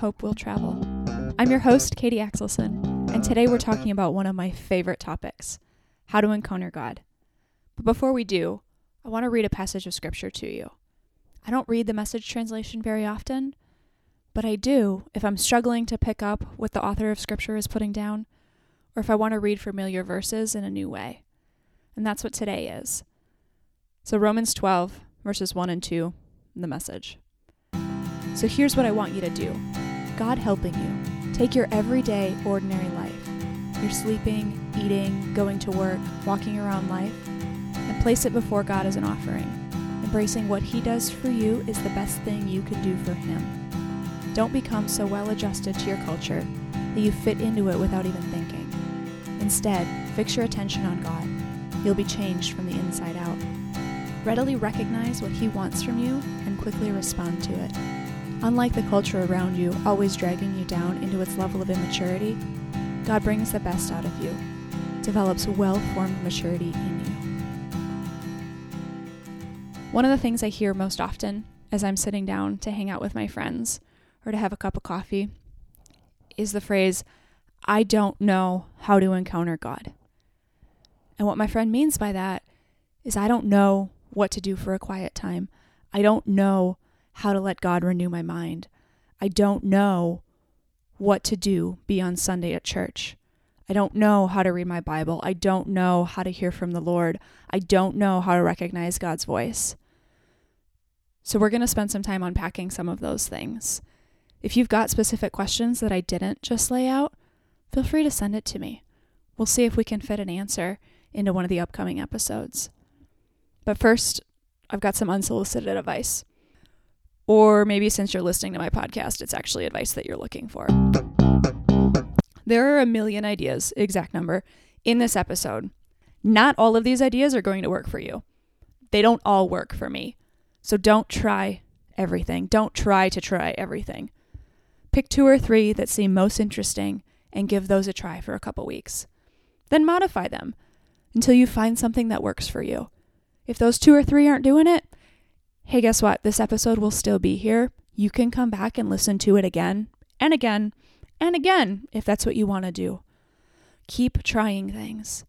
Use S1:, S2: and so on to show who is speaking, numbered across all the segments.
S1: Hope Will Travel. I'm your host, Katie Axelson, and today we're talking about one of my favorite topics how to encounter God. But before we do, I want to read a passage of Scripture to you. I don't read the message translation very often, but I do if I'm struggling to pick up what the author of Scripture is putting down, or if I want to read familiar verses in a new way. And that's what today is. So, Romans 12, verses 1 and 2, the message. So, here's what I want you to do God helping you. Take your everyday, ordinary life. You're sleeping, eating, going to work, walking around life, and place it before God as an offering. Embracing what He does for you is the best thing you can do for Him. Don't become so well adjusted to your culture that you fit into it without even thinking. Instead, fix your attention on God. You'll be changed from the inside out. Readily recognize what He wants from you and quickly respond to it. Unlike the culture around you, always dragging you down into its level of immaturity, God brings the best out of you, develops well formed maturity in you. One of the things I hear most often as I'm sitting down to hang out with my friends or to have a cup of coffee is the phrase, I don't know how to encounter God. And what my friend means by that is I don't know what to do for a quiet time. I don't know how to let God renew my mind. I don't know what to do beyond Sunday at church. I don't know how to read my Bible. I don't know how to hear from the Lord. I don't know how to recognize God's voice. So, we're going to spend some time unpacking some of those things. If you've got specific questions that I didn't just lay out, feel free to send it to me. We'll see if we can fit an answer into one of the upcoming episodes. But first, I've got some unsolicited advice. Or maybe since you're listening to my podcast, it's actually advice that you're looking for. There are a million ideas, exact number, in this episode. Not all of these ideas are going to work for you. They don't all work for me. So don't try everything. Don't try to try everything. Pick two or three that seem most interesting and give those a try for a couple weeks. Then modify them until you find something that works for you. If those two or three aren't doing it, hey, guess what? This episode will still be here. You can come back and listen to it again and again and again if that's what you want to do. Keep trying things.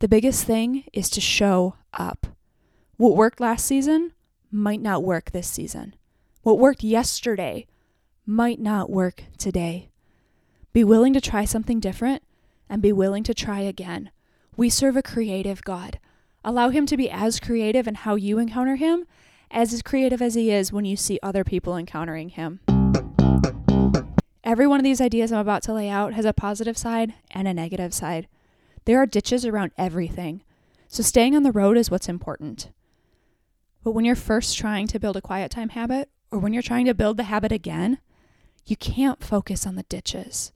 S1: The biggest thing is to show up. What worked last season might not work this season. What worked yesterday might not work today. Be willing to try something different and be willing to try again. We serve a creative God. Allow Him to be as creative in how you encounter Him as as creative as He is when you see other people encountering Him. Every one of these ideas I'm about to lay out has a positive side and a negative side. There are ditches around everything, so staying on the road is what's important. But when you're first trying to build a quiet time habit, or when you're trying to build the habit again, you can't focus on the ditches.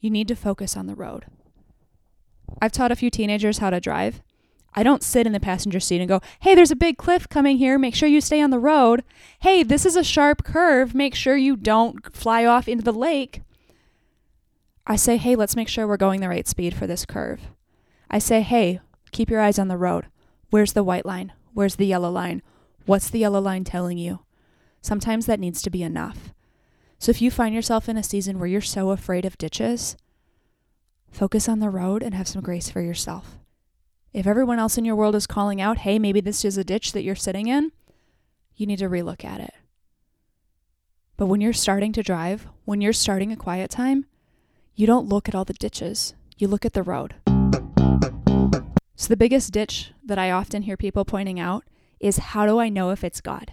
S1: You need to focus on the road. I've taught a few teenagers how to drive. I don't sit in the passenger seat and go, hey, there's a big cliff coming here. Make sure you stay on the road. Hey, this is a sharp curve. Make sure you don't fly off into the lake. I say, hey, let's make sure we're going the right speed for this curve. I say, hey, keep your eyes on the road. Where's the white line? Where's the yellow line? What's the yellow line telling you? Sometimes that needs to be enough. So if you find yourself in a season where you're so afraid of ditches, focus on the road and have some grace for yourself. If everyone else in your world is calling out, hey, maybe this is a ditch that you're sitting in, you need to relook at it. But when you're starting to drive, when you're starting a quiet time, you don't look at all the ditches, you look at the road. So, the biggest ditch that I often hear people pointing out is how do I know if it's God?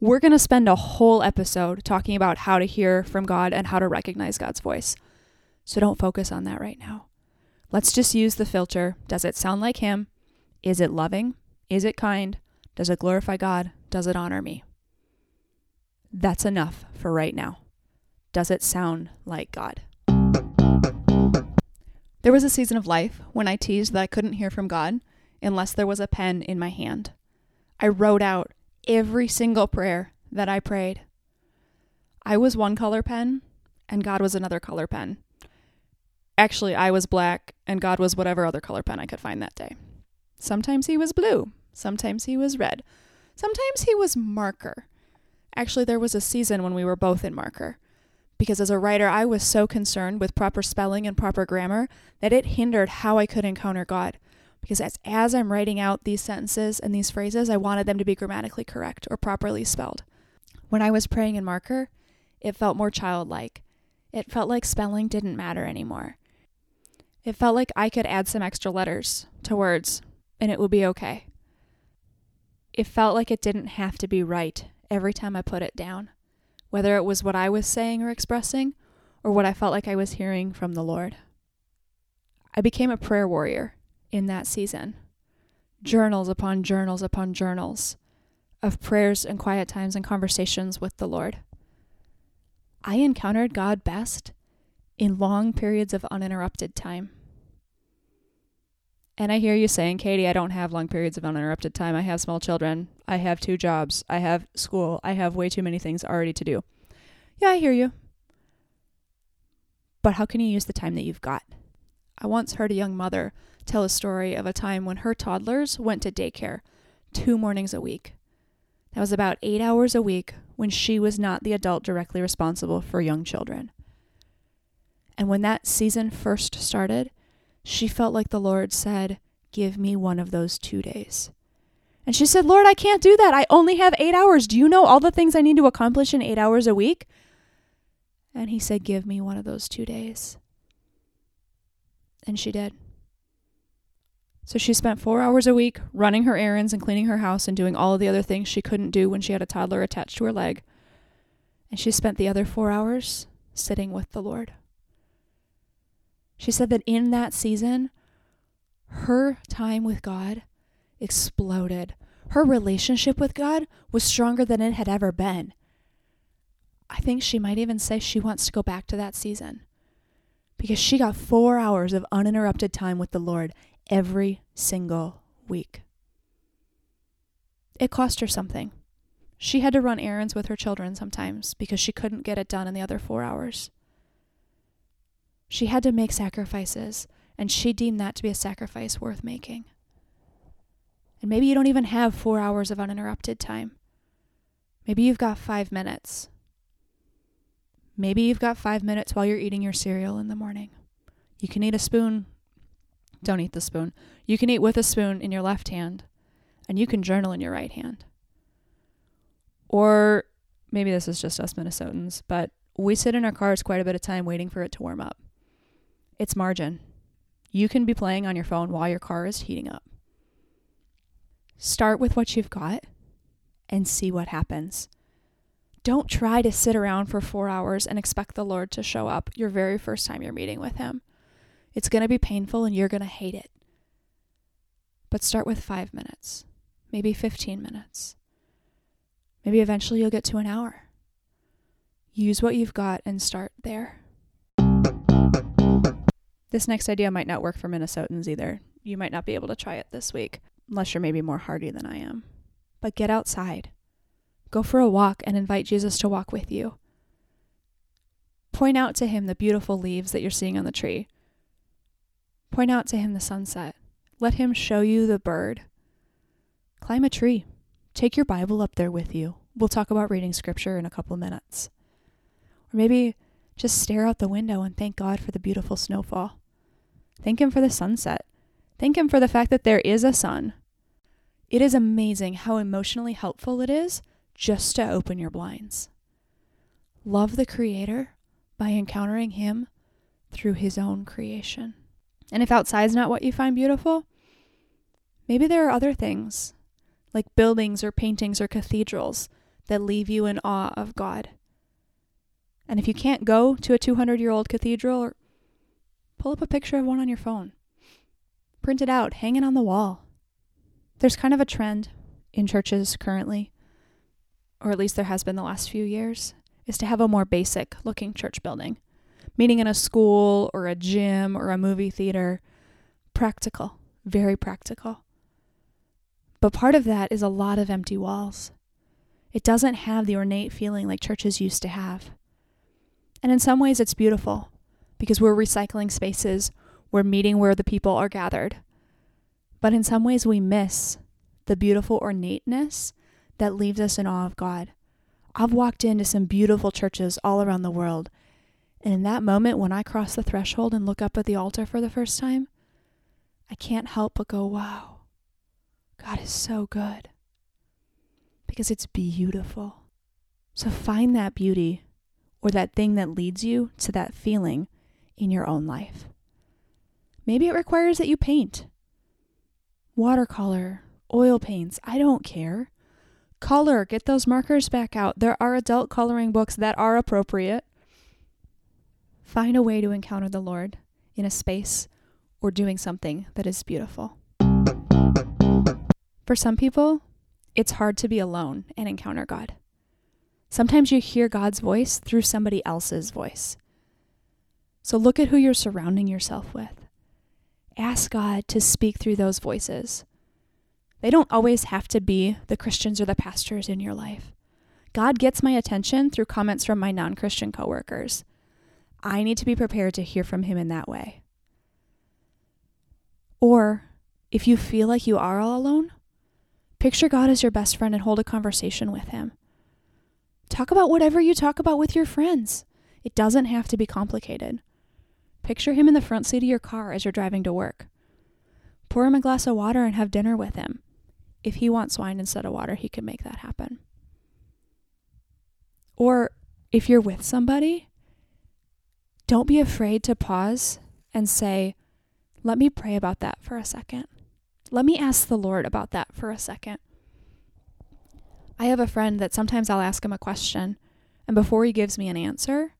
S1: We're going to spend a whole episode talking about how to hear from God and how to recognize God's voice. So, don't focus on that right now. Let's just use the filter. Does it sound like Him? Is it loving? Is it kind? Does it glorify God? Does it honor me? That's enough for right now. Does it sound like God? There was a season of life when I teased that I couldn't hear from God unless there was a pen in my hand. I wrote out every single prayer that I prayed. I was one color pen, and God was another color pen. Actually, I was black, and God was whatever other color pen I could find that day. Sometimes he was blue, sometimes he was red, sometimes he was marker. Actually, there was a season when we were both in marker. because as a writer, I was so concerned with proper spelling and proper grammar that it hindered how I could encounter God. Because as, as I'm writing out these sentences and these phrases, I wanted them to be grammatically correct or properly spelled. When I was praying in marker, it felt more childlike. It felt like spelling didn't matter anymore. It felt like I could add some extra letters to words and it would be okay. It felt like it didn't have to be right every time I put it down, whether it was what I was saying or expressing or what I felt like I was hearing from the Lord. I became a prayer warrior in that season. Journals upon journals upon journals of prayers and quiet times and conversations with the Lord. I encountered God best in long periods of uninterrupted time. And I hear you saying, Katie, I don't have long periods of uninterrupted time. I have small children. I have two jobs. I have school. I have way too many things already to do. Yeah, I hear you. But how can you use the time that you've got? I once heard a young mother tell a story of a time when her toddlers went to daycare two mornings a week. That was about eight hours a week when she was not the adult directly responsible for young children. And when that season first started, she felt like the Lord said, Give me one of those two days. And she said, Lord, I can't do that. I only have eight hours. Do you know all the things I need to accomplish in eight hours a week? And he said, Give me one of those two days. And she did. So she spent four hours a week running her errands and cleaning her house and doing all of the other things she couldn't do when she had a toddler attached to her leg. And she spent the other four hours sitting with the Lord. She said that in that season, her time with God exploded. Her relationship with God was stronger than it had ever been. I think she might even say she wants to go back to that season because she got four hours of uninterrupted time with the Lord every single week. It cost her something. She had to run errands with her children sometimes because she couldn't get it done in the other four hours. She had to make sacrifices, and she deemed that to be a sacrifice worth making. And maybe you don't even have four hours of uninterrupted time. Maybe you've got five minutes. Maybe you've got five minutes while you're eating your cereal in the morning. You can eat a spoon. Don't eat the spoon. You can eat with a spoon in your left hand, and you can journal in your right hand. Or maybe this is just us Minnesotans, but we sit in our cars quite a bit of time waiting for it to warm up. It's margin. You can be playing on your phone while your car is heating up. Start with what you've got and see what happens. Don't try to sit around for four hours and expect the Lord to show up your very first time you're meeting with Him. It's going to be painful and you're going to hate it. But start with five minutes, maybe 15 minutes. Maybe eventually you'll get to an hour. Use what you've got and start there. This next idea might not work for Minnesotans either. You might not be able to try it this week, unless you're maybe more hardy than I am. But get outside. Go for a walk and invite Jesus to walk with you. Point out to him the beautiful leaves that you're seeing on the tree. Point out to him the sunset. Let him show you the bird. Climb a tree. Take your Bible up there with you. We'll talk about reading scripture in a couple minutes. Or maybe just stare out the window and thank God for the beautiful snowfall. Thank Him for the sunset. Thank Him for the fact that there is a sun. It is amazing how emotionally helpful it is just to open your blinds. Love the Creator by encountering Him through His own creation. And if outside's not what you find beautiful, maybe there are other things, like buildings or paintings or cathedrals, that leave you in awe of God. And if you can't go to a 200 year old cathedral, pull up a picture of one on your phone. Print it out, hang it on the wall. There's kind of a trend in churches currently, or at least there has been the last few years, is to have a more basic looking church building, meaning in a school or a gym or a movie theater. Practical, very practical. But part of that is a lot of empty walls. It doesn't have the ornate feeling like churches used to have. And in some ways, it's beautiful because we're recycling spaces, we're meeting where the people are gathered. But in some ways, we miss the beautiful ornateness that leaves us in awe of God. I've walked into some beautiful churches all around the world, And in that moment, when I cross the threshold and look up at the altar for the first time, I can't help but go, wow, God is so good. Because it's beautiful. So find that beauty or that thing that leads you to that feeling in your own life. Maybe it requires that you paint watercolor, oil paints, I don't care. Color, get those markers back out. There are adult coloring books that are appropriate. Find a way to encounter the Lord in a space or doing something that is beautiful. For some people, it's hard to be alone and encounter God. Sometimes you hear God's voice through somebody else's voice. So look at who you're surrounding yourself with. Ask God to speak through those voices. They don't always have to be the Christians or the pastors in your life. God gets my attention through comments from my non Christian coworkers. I need to be prepared to hear from Him in that way. Or, if you feel like you are all alone, picture God as your best friend and hold a conversation with Him. Talk about whatever you talk about with your friends. It doesn't have to be complicated. Picture him in the front seat of your car as you're driving to work. Pour him a glass of water and have dinner with him. If he wants wine instead of water, he can make that happen. Or if you're with somebody, don't be afraid to pause and say, Let me pray about that for a second. Let me ask the Lord about that for a second. I have a friend that sometimes I'll ask him a question, and before he gives me an answer,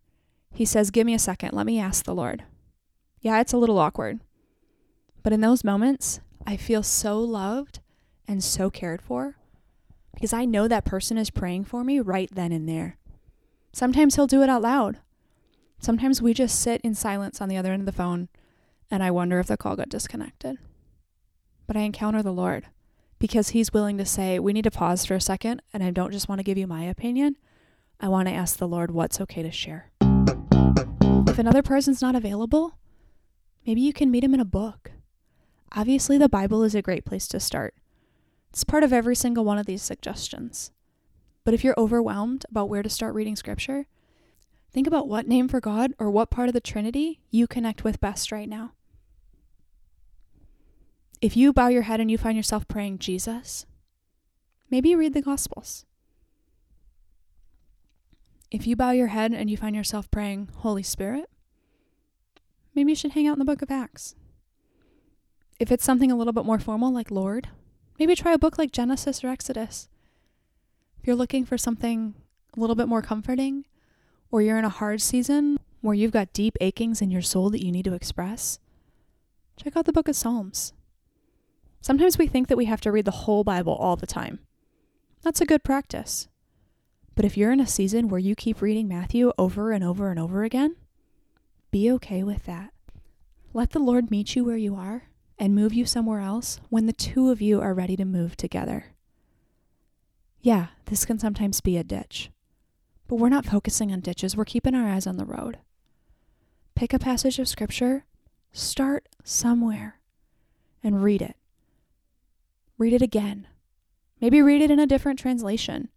S1: he says, Give me a second, let me ask the Lord. Yeah, it's a little awkward. But in those moments, I feel so loved and so cared for because I know that person is praying for me right then and there. Sometimes he'll do it out loud. Sometimes we just sit in silence on the other end of the phone and I wonder if the call got disconnected. But I encounter the Lord because he's willing to say, We need to pause for a second, and I don't just want to give you my opinion. I want to ask the Lord what's okay to share. If another person's not available, maybe you can meet him in a book. Obviously, the Bible is a great place to start. It's part of every single one of these suggestions. But if you're overwhelmed about where to start reading scripture, think about what name for God or what part of the Trinity you connect with best right now. If you bow your head and you find yourself praying Jesus, maybe read the Gospels. If you bow your head and you find yourself praying Holy Spirit, maybe you should hang out in the book of Acts. If it's something a little bit more formal like Lord, maybe try a book like Genesis or Exodus. If you're looking for something a little bit more comforting, or you're in a hard season where you've got deep achings in your soul that you need to express, check out the book of Psalms. Sometimes we think that we have to read the whole Bible all the time. That's a good practice. But if you're in a season where you keep reading Matthew over and over and over again, be okay with that. Let the Lord meet you where you are and move you somewhere else when the two of you are ready to move together. Yeah, this can sometimes be a ditch, but we're not focusing on ditches, we're keeping our eyes on the road. Pick a passage of Scripture, start somewhere, and read it. Read it again. Maybe read it in a different translation.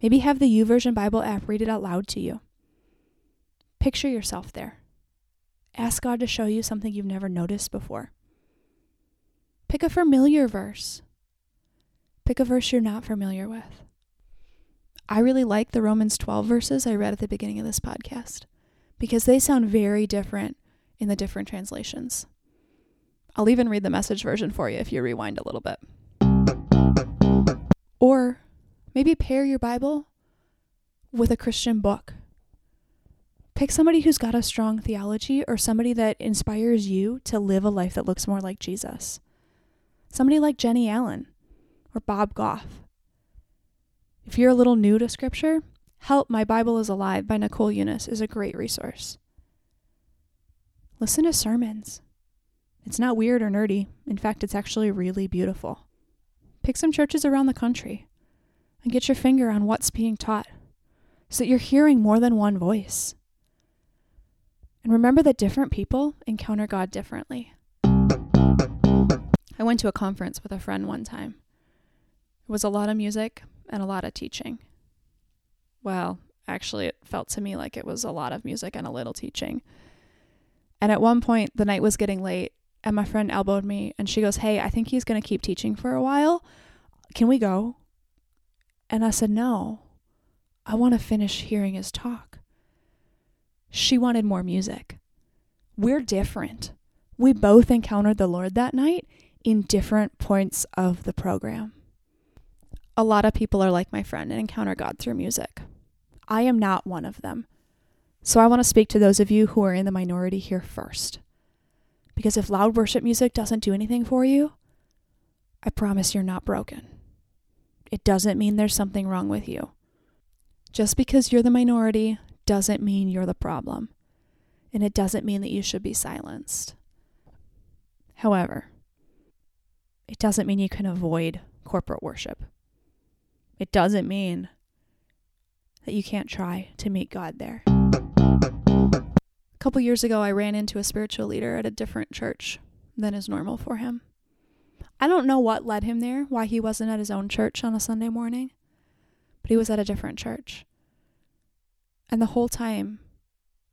S1: Maybe have the YouVersion Bible app read it out loud to you. Picture yourself there. Ask God to show you something you've never noticed before. Pick a familiar verse. Pick a verse you're not familiar with. I really like the Romans 12 verses I read at the beginning of this podcast because they sound very different in the different translations. I'll even read the message version for you if you rewind a little bit. Or maybe pair your Bible with a Christian book. Pick somebody who's got a strong theology or somebody that inspires you to live a life that looks more like Jesus. Somebody like Jennie Allen or Bob Goff. If you're a little new to Scripture, Help My Bible is Alive by Nicole Unice is a great resource. Listen to sermons. It's not weird or nerdy. In fact, it's actually really beautiful. Pick some churches around the country and get your finger on what's being taught so that you're hearing more than one voice. And remember that different people encounter God differently. I went to a conference with a friend one time. It was a lot of music and a lot of teaching. Well, Actually, it felt to me like it was a lot of music and a little teaching. And at one point, the night was getting late, and my friend elbowed me and she goes, Hey, I think he's going to keep teaching for a while. Can we go? And I said, No, I want to finish hearing his talk. She wanted more music. We're different. We both encountered the Lord that night in different points of the program. A lot of people are like my friend and encounter God through music. I am not one of them. So I want to speak to those of you who are in the minority here first. Because if loud worship music doesn't do anything for you, I promise you're not broken. It doesn't mean there's something wrong with you. Just because you're the minority doesn't mean you're the problem. And it doesn't mean that you should be silenced. However, it doesn't mean you can avoid corporate worship. It doesn't mean that you can't try to meet God there. A couple years ago, I ran into a spiritual leader at a different church than is normal for him. I don't know what led him there, why he wasn't at his own church on a Sunday morning, but he was at a different church. And the whole time,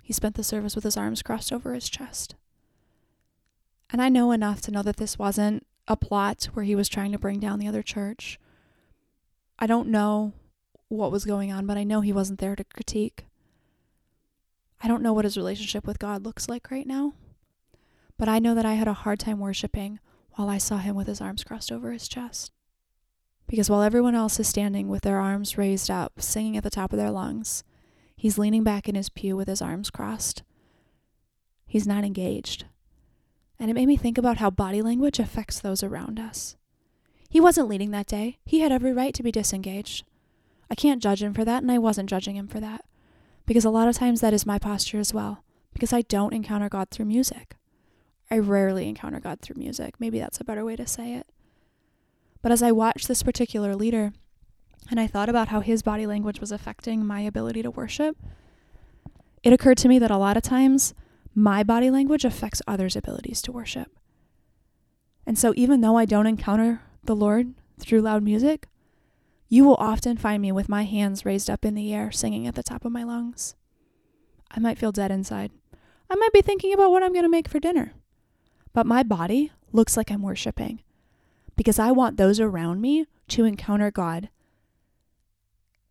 S1: he spent the service with his arms crossed over his chest. And I know enough to know that this wasn't a plot where he was trying to bring down the other church. I don't know what was going on, but I know he wasn't there to critique. I don't know what his relationship with God looks like right now, but I know that I had a hard time worshiping while I saw him with his arms crossed over his chest. Because while everyone else is standing with their arms raised up, singing at the top of their lungs, he's leaning back in his pew with his arms crossed. He's not engaged. And it made me think about how body language affects those around us. He wasn't leading that day. He had every right to be disengaged. I can't judge him for that, and I wasn't judging him for that. Because a lot of times that is my posture as well. Because I don't encounter God through music. I rarely encounter God through music. Maybe that's a better way to say it. But as I watched this particular leader, and I thought about how his body language was affecting my ability to worship, it occurred to me that a lot of times my body language affects others' abilities to worship. And so, even though I don't encounter the Lord through loud music, you will often find me with my hands raised up in the air, singing at the top of my lungs. I might feel dead inside. I might be thinking about what I'm going to make for dinner. But my body looks like I'm worshiping because I want those around me to encounter God.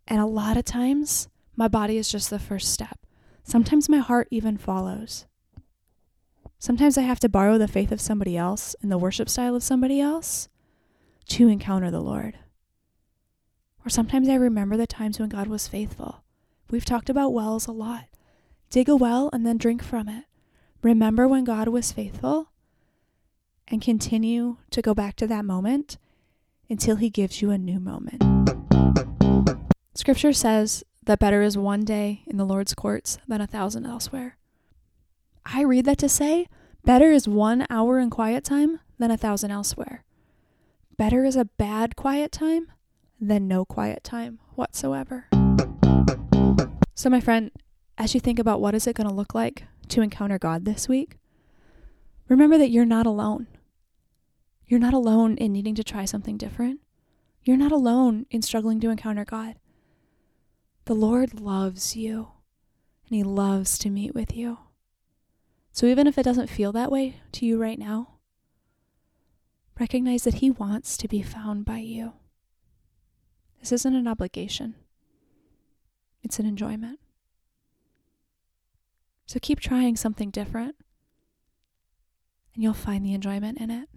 S1: And a lot of times, my body is just the first step. Sometimes my heart even follows. Sometimes I have to borrow the faith of somebody else and the worship style of somebody else to encounter the Lord. Or sometimes I remember the times when God was faithful. We've talked about wells a lot. Dig a well and then drink from it. Remember when God was faithful and continue to go back to that moment until He gives you a new moment. Scripture says that better is one day in the Lord's courts than a thousand elsewhere. I read that to say, better is one hour in quiet time than a thousand elsewhere. Better is a bad quiet time than no quiet time whatsoever. So, my friend, as you think about what is it going to look like to encounter God this week, remember that you're not alone. You're not alone in needing to try something different. You're not alone in struggling to encounter God. The Lord loves you, and He loves to meet with you. So, even if it doesn't feel that way to you right now, recognize that He wants to be found by you. This isn't an obligation, it's an enjoyment. So keep trying something different, and you'll find the enjoyment in it.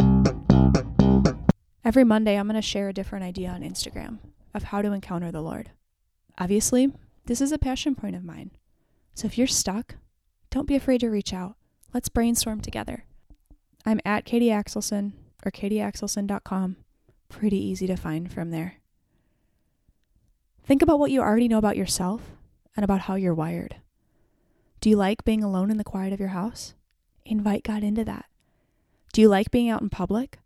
S1: Every Monday, I'm going to share a different idea on Instagram of how to encounter the Lord. Obviously, this is a passion point of mine. So if you're stuck, don't be afraid to reach out. Let's brainstorm together. I'm at Katie Axelson or katieaxelson.com. Pretty easy to find from there. Think about what you already know about yourself and about how you're wired. Do you like being alone in the quiet of your house? Invite God into that. Do you like being out in public?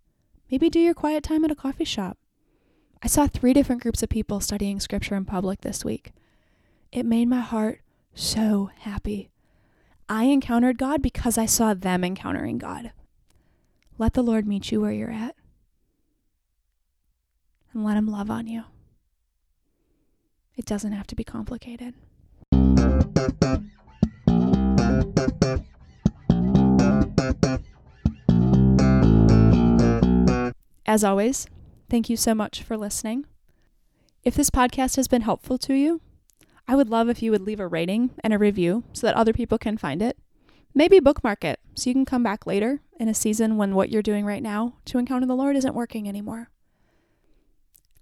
S1: Maybe do your quiet time at a coffee shop. I saw three different groups of people studying scripture in public this week. It made my heart so happy. I encountered God because I saw them encountering God. Let the Lord meet you where you're at and let Him love on you. It doesn't have to be complicated. As always, thank you so much for listening. If this podcast has been helpful to you, I would love if you would leave a rating and a review so that other people can find it. Maybe bookmark it so you can come back later in a season when what you're doing right now to encounter the Lord isn't working anymore.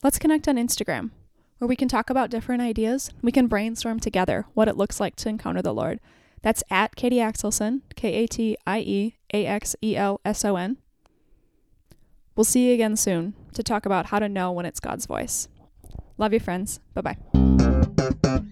S1: Let's connect on Instagram where we can talk about different ideas. We can brainstorm together what it looks like to encounter the Lord. That's at Katie Axelson, K A T I E A X E L S O N. We'll see you again soon to talk about how to know when it's God's voice. Love you, friends. Bye bye.